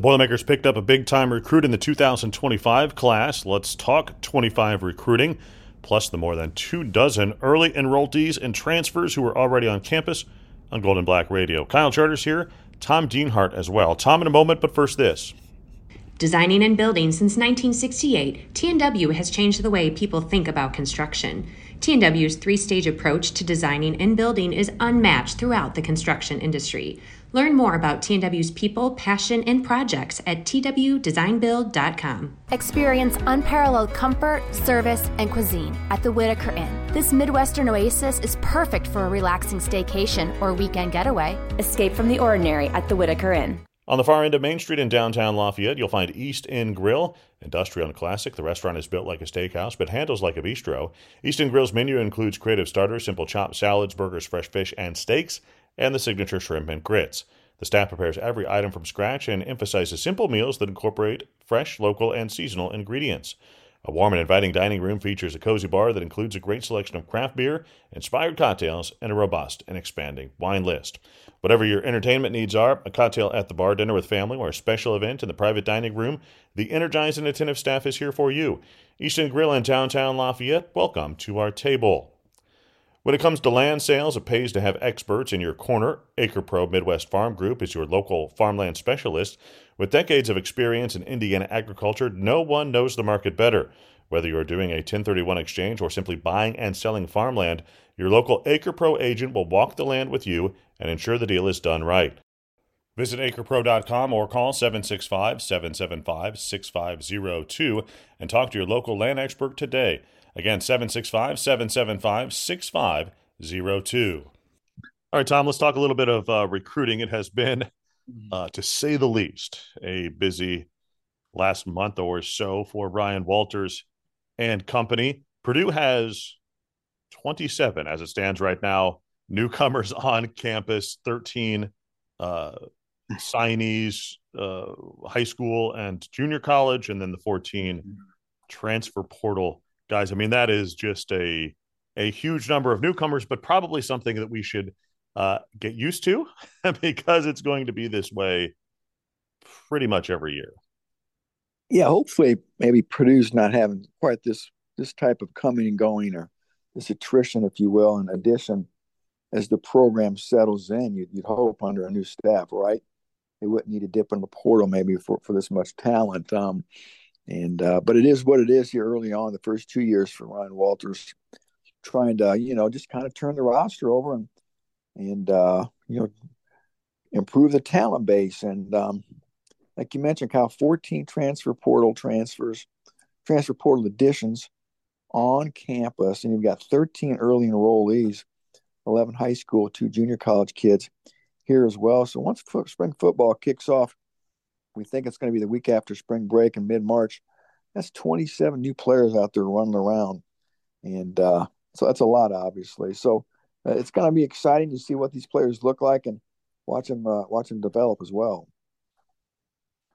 The Boilermakers picked up a big time recruit in the 2025 class. Let's talk 25 recruiting, plus the more than two dozen early enrollees and transfers who are already on campus on Gold and Black Radio. Kyle Charters here, Tom Dienhart as well. Tom in a moment, but first this. Designing and building since 1968, TNW has changed the way people think about construction. TNW's three stage approach to designing and building is unmatched throughout the construction industry. Learn more about TNW's people, passion, and projects at twdesignbuild.com. Experience unparalleled comfort, service, and cuisine at the Whitaker Inn. This Midwestern oasis is perfect for a relaxing staycation or weekend getaway. Escape from the ordinary at the Whitaker Inn. On the far end of Main Street in downtown Lafayette, you'll find East End Grill, industrial and classic. The restaurant is built like a steakhouse, but handles like a bistro. East End Grill's menu includes creative starters, simple chopped salads, burgers, fresh fish, and steaks and the signature shrimp and grits. The staff prepares every item from scratch and emphasizes simple meals that incorporate fresh, local, and seasonal ingredients. A warm and inviting dining room features a cozy bar that includes a great selection of craft beer, inspired cocktails, and a robust and expanding wine list. Whatever your entertainment needs are, a cocktail at the bar, dinner with family, or a special event in the private dining room, the energized and attentive staff is here for you. East End Grill in downtown Lafayette, welcome to our table. When it comes to land sales, it pays to have experts in your corner. AcrePro Midwest Farm Group is your local farmland specialist. With decades of experience in Indiana agriculture, no one knows the market better. Whether you're doing a 1031 exchange or simply buying and selling farmland, your local AcrePro agent will walk the land with you and ensure the deal is done right. Visit acrepro.com or call 765 775 6502 and talk to your local land expert today. Again, 765 775 6502. All right, Tom, let's talk a little bit of uh, recruiting. It has been, uh, to say the least, a busy last month or so for Ryan Walters and company. Purdue has 27, as it stands right now, newcomers on campus, 13 uh, signees, uh, high school and junior college, and then the 14 transfer portal guys. I mean, that is just a a huge number of newcomers, but probably something that we should uh, get used to because it's going to be this way pretty much every year. Yeah, hopefully, maybe Purdue's not having quite this this type of coming and going or this attrition, if you will, in addition as the program settles in. You'd, you'd hope under a new staff, right? They wouldn't need to dip in the portal maybe for, for this much talent. Um, and uh, but it is what it is here early on, the first two years for Ryan Walters, trying to you know just kind of turn the roster over and and uh, you know improve the talent base. And um, like you mentioned, Kyle, 14 transfer portal transfers, transfer portal additions on campus, and you've got 13 early enrollees, 11 high school, two junior college kids here as well. So once spring football kicks off we think it's going to be the week after spring break in mid March. That's 27 new players out there running around. And uh, so that's a lot, obviously. So uh, it's going to be exciting to see what these players look like and watch them, uh, watch them develop as well.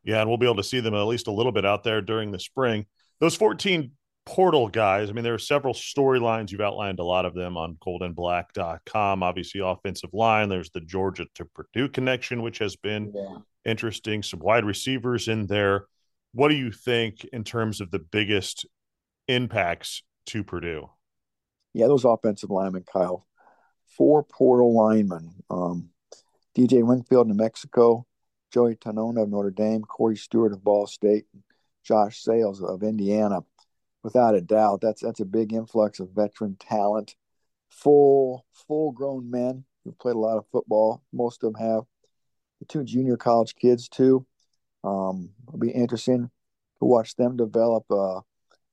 Yeah, and we'll be able to see them at least a little bit out there during the spring. Those 14 portal guys, I mean, there are several storylines. You've outlined a lot of them on goldandblack.com. Obviously, offensive line. There's the Georgia to Purdue connection, which has been yeah interesting, some wide receivers in there. What do you think in terms of the biggest impacts to Purdue? Yeah, those offensive linemen, Kyle. Four portal linemen. Um, DJ Wingfield, New Mexico, Joey Tanona of Notre Dame, Corey Stewart of Ball State, Josh Sales of Indiana. Without a doubt, that's that's a big influx of veteran talent. Full full grown men who played a lot of football. Most of them have the two junior college kids too. Um, it'll be interesting to watch them develop. Uh,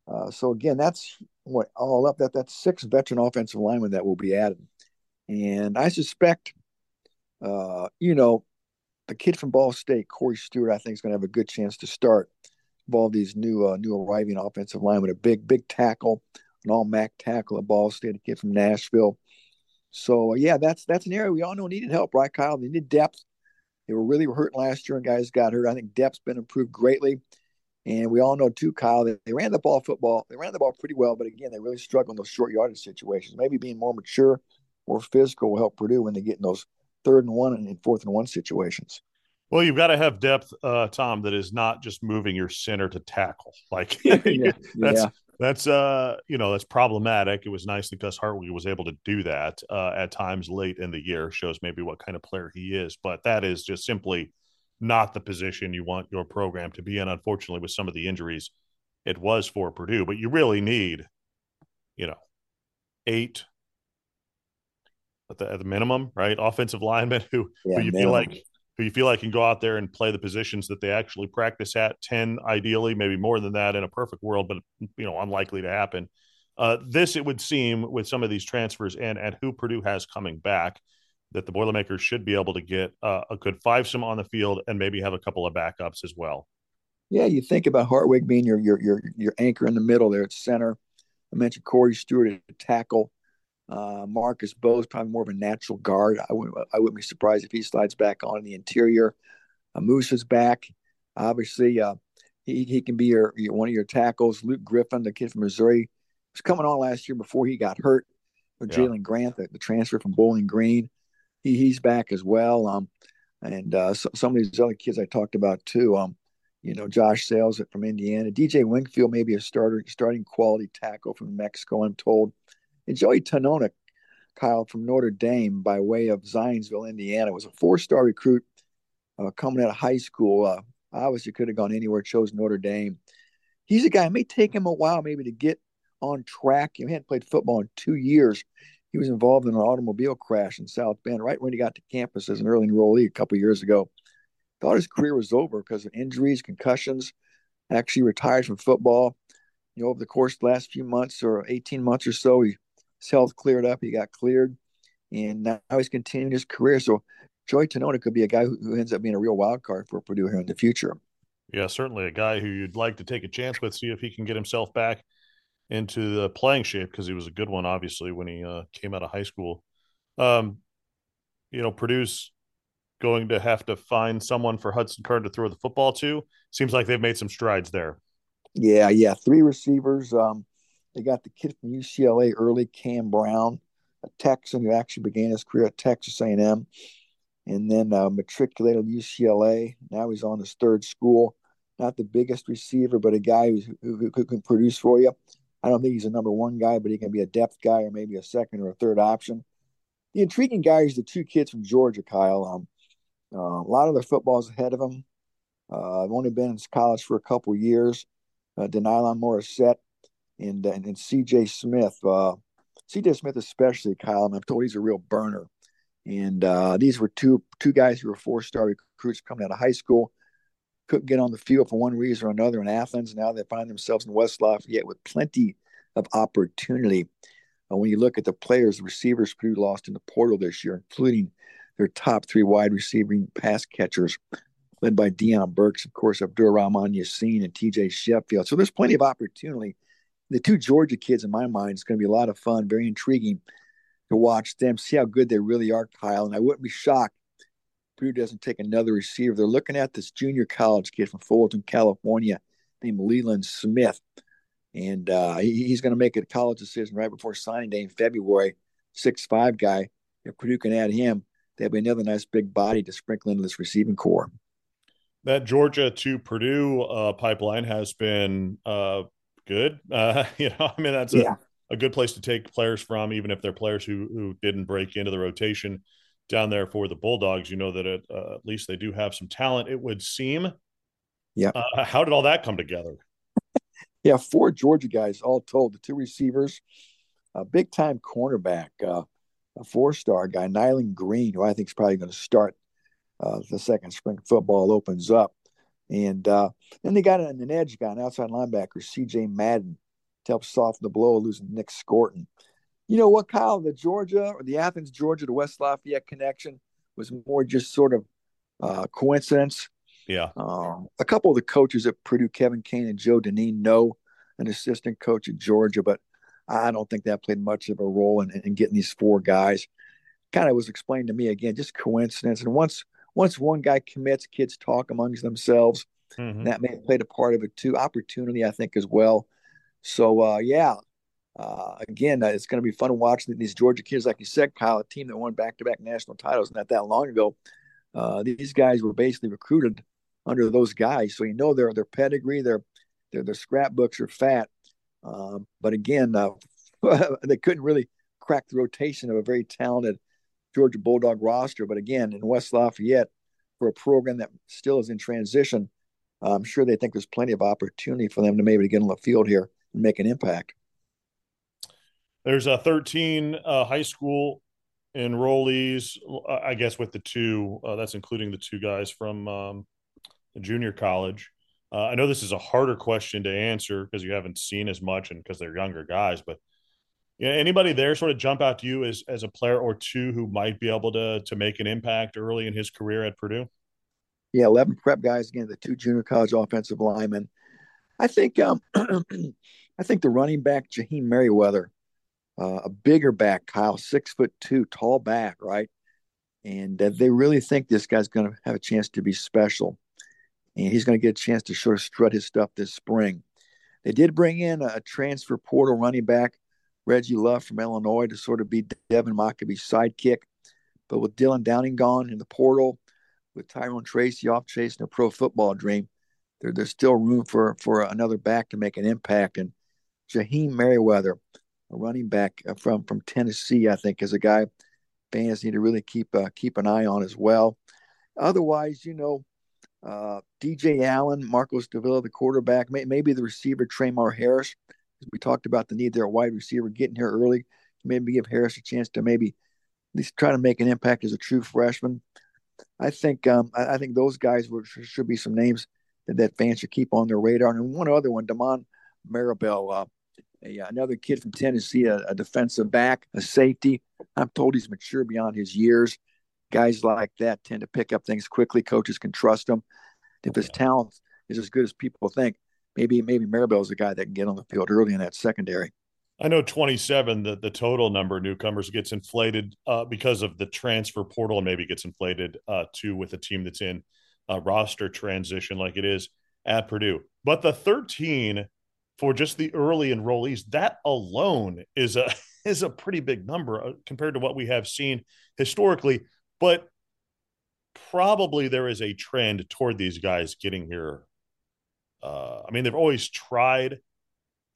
uh, so again, that's what all up that that's six veteran offensive linemen that will be added, and I suspect, uh, you know, the kid from Ball State, Corey Stewart, I think is going to have a good chance to start all these new uh, new arriving offensive linemen. A big big tackle, an all MAC tackle at Ball State, a kid from Nashville. So yeah, that's that's an area we all know needed help, right, Kyle? They need depth. They were really hurt last year, and guys got hurt. I think depth's been improved greatly. And we all know too, Kyle, that they ran the ball football. They ran the ball pretty well, but again, they really struggle in those short yardage situations. Maybe being more mature, more physical will help Purdue when they get in those third and one and fourth and one situations. Well, you've got to have depth, uh, Tom, that is not just moving your center to tackle. Like yeah, that's yeah. that's uh you know that's problematic. It was nice that Gus Hartwig was able to do that uh, at times late in the year. Shows maybe what kind of player he is, but that is just simply not the position you want your program to be in. Unfortunately, with some of the injuries, it was for Purdue, but you really need, you know, eight at the, at the minimum, right? Offensive linemen who, yeah, who you minimum. feel like who you feel like can go out there and play the positions that they actually practice at 10 ideally maybe more than that in a perfect world but you know unlikely to happen. Uh, this it would seem with some of these transfers and and who purdue has coming back that the boilermakers should be able to get uh, a good five some on the field and maybe have a couple of backups as well. Yeah you think about hartwig being your your your, your anchor in the middle there at center. I mentioned corey stewart at tackle uh, Marcus Mbow is probably more of a natural guard. I wouldn't, I wouldn't be surprised if he slides back on in the interior. Uh, Moose is back. Obviously, uh, he, he can be your, your, one of your tackles. Luke Griffin, the kid from Missouri, was coming on last year before he got hurt. Yeah. Jalen Grant, the, the, transfer from Bowling Green, he, he's back as well. Um, and uh, so, some of these other kids I talked about too. Um, you know, Josh Sales from Indiana, DJ Wingfield, maybe a starter, starting quality tackle from Mexico. I'm told. And Joey Tanona, Kyle, from Notre Dame by way of Zionsville, Indiana, was a four star recruit uh, coming out of high school. Uh, obviously, could have gone anywhere, chose Notre Dame. He's a guy, it may take him a while maybe to get on track. He hadn't played football in two years. He was involved in an automobile crash in South Bend right when he got to campus as an early enrollee a couple years ago. Thought his career was over because of injuries, concussions. Actually retired from football. You know, over the course the last few months or 18 months or so, he his health cleared up. He got cleared, and now he's continuing his career. So Joey Tanona could be a guy who, who ends up being a real wild card for Purdue here in the future. Yeah, certainly a guy who you'd like to take a chance with, see if he can get himself back into the playing shape because he was a good one, obviously, when he uh, came out of high school. Um, you know, Purdue's going to have to find someone for Hudson Card to throw the football to. Seems like they've made some strides there. Yeah, yeah, three receivers. Um, they got the kid from UCLA early, Cam Brown, a Texan who actually began his career at Texas A&M, and then uh, matriculated UCLA. Now he's on his third school. Not the biggest receiver, but a guy who, who, who can produce for you. I don't think he's a number one guy, but he can be a depth guy or maybe a second or a third option. The intriguing guy is the two kids from Georgia, Kyle. Um, uh, a lot of their football's ahead of them. Uh, I've only been in college for a couple years. Uh, De'Nylon Morrissette and and, and C.J. Smith. Uh, C.J. Smith, especially Kyle, and I'm told he's a real burner. And uh, these were two two guys who were four star recruits coming out of high school. Couldn't get on the field for one reason or another in Athens. Now they find themselves in West Lafayette with plenty of opportunity. Uh, when you look at the players, receivers Purdue lost in the portal this year, including their top three wide receiving pass catchers, led by Deion Burks, of course, Abdur Rahman Yaseen, and TJ Sheffield. So there's plenty of opportunity the two Georgia kids, in my mind, it's going to be a lot of fun, very intriguing to watch them, see how good they really are, Kyle. And I wouldn't be shocked Purdue doesn't take another receiver. They're looking at this junior college kid from Fullerton, California, named Leland Smith. And uh, he, he's going to make a college decision right before signing day in February. Six-five guy. If Purdue can add him, that'd be another nice big body to sprinkle into this receiving core. That Georgia to Purdue uh, pipeline has been uh, good. Uh, you know, I mean, that's yeah. a, a good place to take players from, even if they're players who who didn't break into the rotation down there for the Bulldogs. You know that it, uh, at least they do have some talent. It would seem. Yeah. Uh, how did all that come together? yeah, four Georgia guys all told. The two receivers, a big time cornerback, uh, a four star guy, Nyland Green, who I think is probably going to start uh, the second spring football opens up. And uh, then they got an, edge guy, an outside linebacker, C.J. Madden, to help soften the blow of losing Nick Scourton. You know what, Kyle? The Georgia or the Athens, Georgia to West Lafayette connection was more just sort of uh, coincidence. Yeah. Um, a couple of the coaches at Purdue, Kevin Kane and Joe Dineen, know an assistant coach at Georgia, but I don't think that played much of a role in, in getting these four guys. Kind of was explained to me again, just coincidence. And once once one guy commits, kids talk amongst themselves. Mm-hmm. That may have played a part of it too. Opportunity, I think, as well. So, uh, yeah, uh, again, uh, it's going to be fun watching these Georgia kids, like you said, Kyle, a team that won back to back national titles not that long ago. Uh, these guys were basically recruited under those guys, so you know their their pedigree, their their their scrapbooks are fat. Um, but again, uh, they couldn't really crack the rotation of a very talented Georgia Bulldog roster. But again, in West Lafayette, for a program that still is in transition, I'm sure they think there's plenty of opportunity for them to maybe get on the field here and make an impact. There's a 13 uh, high school enrollees, uh, I guess, with the two. Uh, that's including the two guys from um, junior college. Uh, I know this is a harder question to answer because you haven't seen as much and because they're younger guys, but yeah, anybody there sort of jump out to you as as a player or two who might be able to to make an impact early in his career at Purdue? Yeah, eleven prep guys again, the two junior college offensive linemen. I think um, I think the running back Jaheim Merriweather, uh, a bigger back, Kyle, six foot two, tall back, right? And uh, they really think this guy's going to have a chance to be special, and he's going to get a chance to sort of strut his stuff this spring. They did bring in a transfer portal running back Reggie Love from Illinois to sort of be Devin Mockobee's sidekick. But with Dylan Downing gone in the portal, with Tyrone Tracy off chasing a pro football dream, there, there's still room for, for another back to make an impact. And Jaheim Merriweather, a running back from, from Tennessee, I think, is a guy fans need to really keep uh, keep an eye on as well. Otherwise, you know, uh, DJ Allen, Marcos Davila, the quarterback, may, maybe the receiver Tremar Harris we talked about the need there, a wide receiver getting here early, maybe give Harris a chance to maybe at least try to make an impact as a true freshman. I think um, I, I, think those guys would, should be some names that, that fans should keep on their radar. And one other one, Damon Marable, uh, a, another kid from Tennessee, a, a, defensive back, a safety. I'm told he's mature beyond his years. Guys like that tend to pick up things quickly. Coaches can trust him. If his talent is as good as people think, maybe maybe Marable's a guy that can get on the field early in that secondary. I know 27, the, the total number of newcomers gets inflated uh, because of the transfer portal and maybe gets inflated uh, too with a team that's in a roster transition like it is at Purdue. But the 13 for just the early enrollees, that alone is a is a pretty big number uh, compared to what we have seen historically. But probably there is a trend toward these guys getting here uh, I mean, they've always tried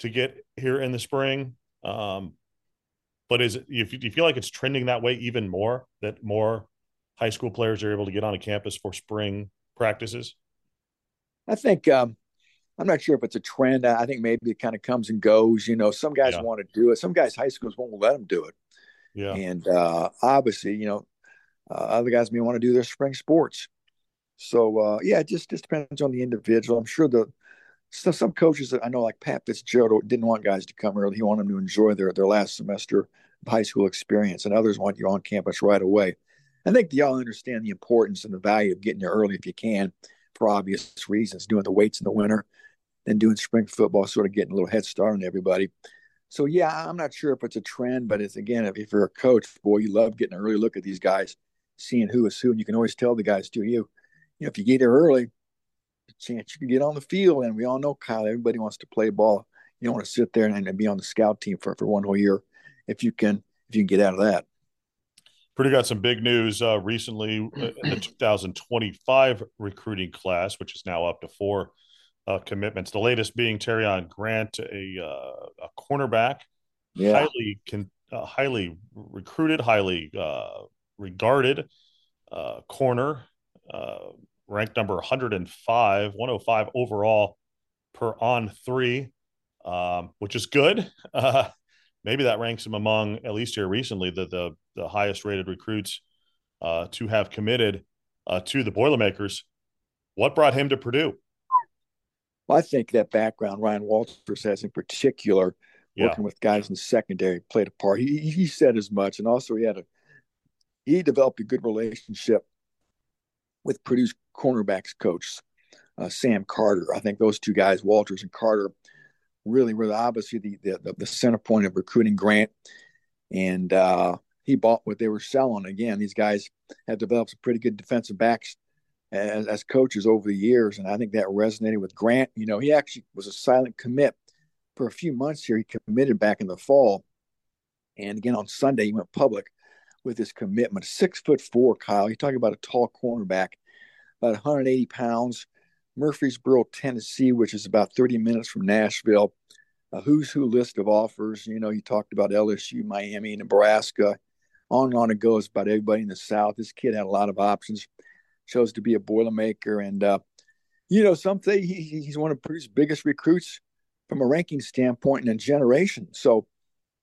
to get here in the spring. Um, but is it, if you feel like it's trending that way even more, that more high school players are able to get on a campus for spring practices? I think um, I'm not sure if it's a trend. I think maybe it kind of comes and goes. You know, some guys yeah. want to do it. Some guys, high schools won't let them do it. Yeah. And uh, obviously, you know, uh, other guys may want to do their spring sports. So uh, yeah, it just just depends on the individual. I'm sure the so some coaches that I know, like Pat Fitzgerald, didn't want guys to come early. He wanted them to enjoy their their last semester of high school experience, and others want you on campus right away. I think they all understand the importance and the value of getting there early if you can, for obvious reasons. Doing the weights in the winter, then doing spring football, sort of getting a little head start on everybody. So yeah, I'm not sure if it's a trend, but it's again, if, if you're a coach, boy, you love getting an early look at these guys, seeing who is who, and you can always tell the guys too. You if you get there early, chance you can get on the field. And we all know, Kyle, everybody wants to play ball. You don't want to sit there and, and be on the scout team for, for one whole year if you can if you can get out of that. Purdue got some big news uh, recently uh, in the 2025 recruiting class, which is now up to four uh, commitments. The latest being Tarrion Grant, a, uh, a cornerback, yeah. highly con- uh, highly recruited, highly uh, regarded corner ranked number 105, 105 overall per on three, um, which is good. Uh, maybe that ranks him among, at least here recently, the the, the highest rated recruits uh, to have committed uh, to the Boilermakers. What brought him to Purdue? Well, I think that background Ryan Walters has in particular, yeah. working with guys in the secondary, played a part. He he said as much, and also he had a he developed a good relationship with Purdue's cornerbacks coach, uh, Sam Carter. I think those two guys, Walters and Carter, really were obviously the, the, the center point of recruiting Grant. And uh, he bought what they were selling. Again, these guys have developed some pretty good defensive backs as, as coaches over the years. And I think that resonated with Grant. You know, he actually was a silent commit for a few months here. He committed back in the fall. And again, on Sunday, he went public with his commitment. Six foot four, Kyle. You're talking about a tall cornerback, about 180 pounds. Murfreesboro, Tennessee, which is about 30 minutes from Nashville. A who's who list of offers. You know, you talked about LSU, Miami, Nebraska. On and on it goes about everybody in the South. This kid had a lot of options. Chose to be a Boilermaker. And, uh, you know, something he, he's one of Purdue's biggest recruits from a ranking standpoint in a generation. So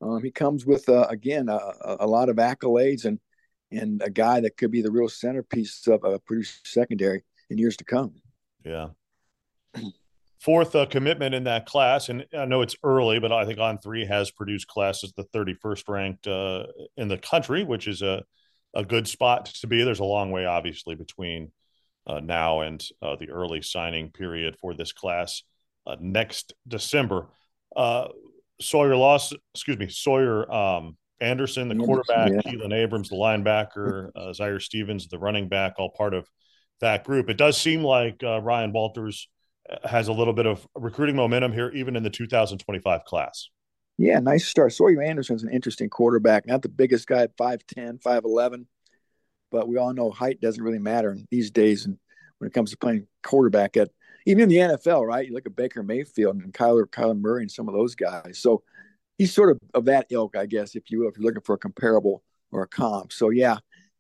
um, he comes with, uh, again, a, a, lot of accolades and and a guy that could be the real centerpiece of a Purdue secondary in years to come. Yeah. Fourth uh, commitment in that class, and I know it's early, but I think On Three has produced classes the 31st ranked uh, in the country, which is a a good spot to be. There's a long way, obviously, between uh, now and uh, the early signing period for this class uh, next December. Sawyer Loss, excuse me, Sawyer um, Anderson, the quarterback, yeah. Keelan Abrams, the linebacker, uh, Zaire Stevens, the running back, all part of that group. It does seem like uh, Ryan Walters uh, has a little bit of recruiting momentum here, even in the 2025 class. Yeah, nice start. Sawyer Anderson's an interesting quarterback. Not the biggest guy at 5'10, 5'11, but we all know height doesn't really matter these days. And when it comes to playing quarterback at even in the NFL, right? You look at Baker Mayfield and Kyler, Kyler Murray and some of those guys. So he's sort of of that ilk, I guess, if you will, if you're looking for a comparable or a comp. So yeah,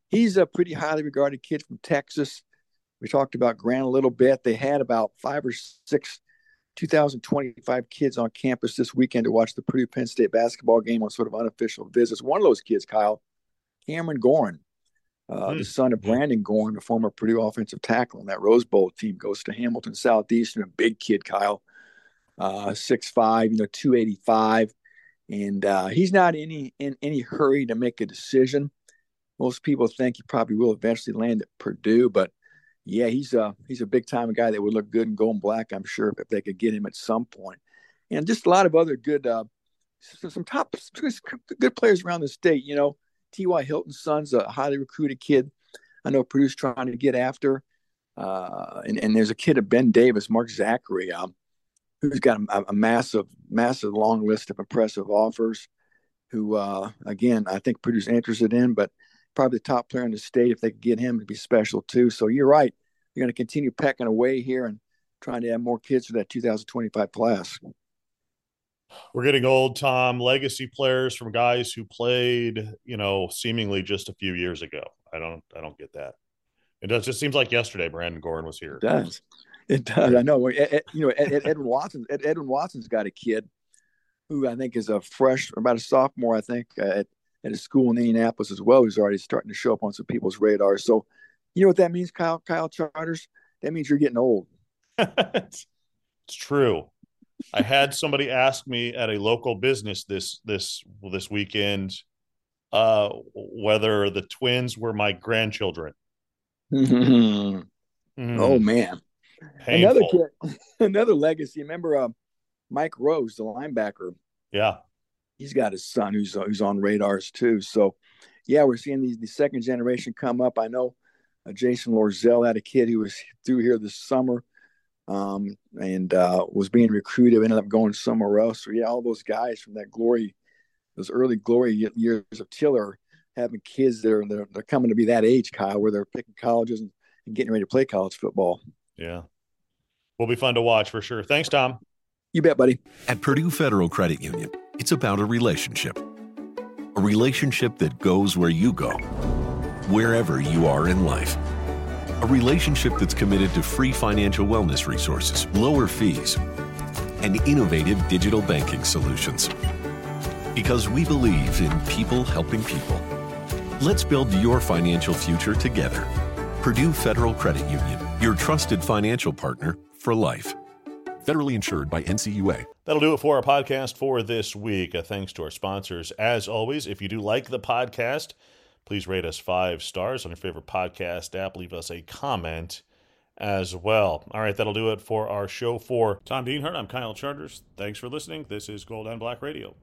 he's a pretty highly regarded kid from Texas. We talked about Grant a little bit. They had about five or six 2025 kids on campus this weekend to watch the Purdue Penn State basketball game on sort of unofficial visits. One of those kids, Kyle, Cameron Gorin, uh, mm. the son of Brandon Gorin, the former Purdue offensive tackle on that Rose Bowl team, goes to Hamilton Southeastern. A big kid, Kyle, uh, six five, you know, two eighty five, and uh, he's not any in any hurry to make a decision. Most people think he probably will eventually land at Purdue, but yeah, he's a he's a big time guy that would look good in gold and black. I'm sure if they could get him at some point. point, and just a lot of other good, uh, some top good players around the state. You know, T.Y. Hilton's son's a highly recruited kid. I know Purdue's trying to get after. Uh, and, and there's a kid of Ben Davis, Mark Zachary, um, who's got a, a, massive, massive long list of impressive offers. Who, uh, again, I think Purdue's interested in, but probably the top player in the state. If they could get him, to be special too. So you're right. You're going to continue pecking away here and trying to add more kids for that 2025 class we're getting old, Tom. Legacy players from guys who played, you know, seemingly just a few years ago. I don't, I don't get that. It does just seems like yesterday Brandon Gorin was here. It does. It does. I know. Ed, you know, Ed, Ed, Edwin Watson. Ed, Edwin Watson's got a kid who I think is a fresh, about a sophomore. I think uh, at at a school in Indianapolis as well. Who's already starting to show up on some people's radars. So, you know what that means, Kyle? Kyle Charters. That means you're getting old. it's true. I had somebody ask me at a local business this this this weekend uh, whether the twins were my grandchildren. Mm. Oh man, Painful. another kid, another legacy. Remember uh, Mike Rose, the linebacker? Yeah, he's got his son who's who's on radars too. So, yeah, we're seeing these the second generation come up. I know uh, Jason Loerzel had a kid who was through here this summer um, and uh, was being recruited, ended up going somewhere else. So yeah, all those guys from that glory, those early glory years of Tiller, having kids that are they're, they're coming to be that age, Kyle, where they're picking colleges and, and getting ready to play college football. Yeah, will be fun to watch for sure. Thanks, Tom. You bet, buddy. At Purdue Federal Credit Union, it's about a relationship, a relationship that goes where you go, wherever you are in life a relationship that's committed to free financial wellness resources, lower fees, and innovative digital banking solutions. Because we believe in people helping people. Let's build your financial future together. Purdue Federal Credit Union, your trusted financial partner for life. Federally insured by NCUA. That'll do it for our podcast for this week. Thanks to our sponsors. As always, if you do like the podcast, Please rate us five stars on your favorite podcast app. Leave us a comment as well. All right, that'll do it for our show for Tom Dienhart. I'm Kyle Charters. Thanks for listening. This is Gold and Black Radio.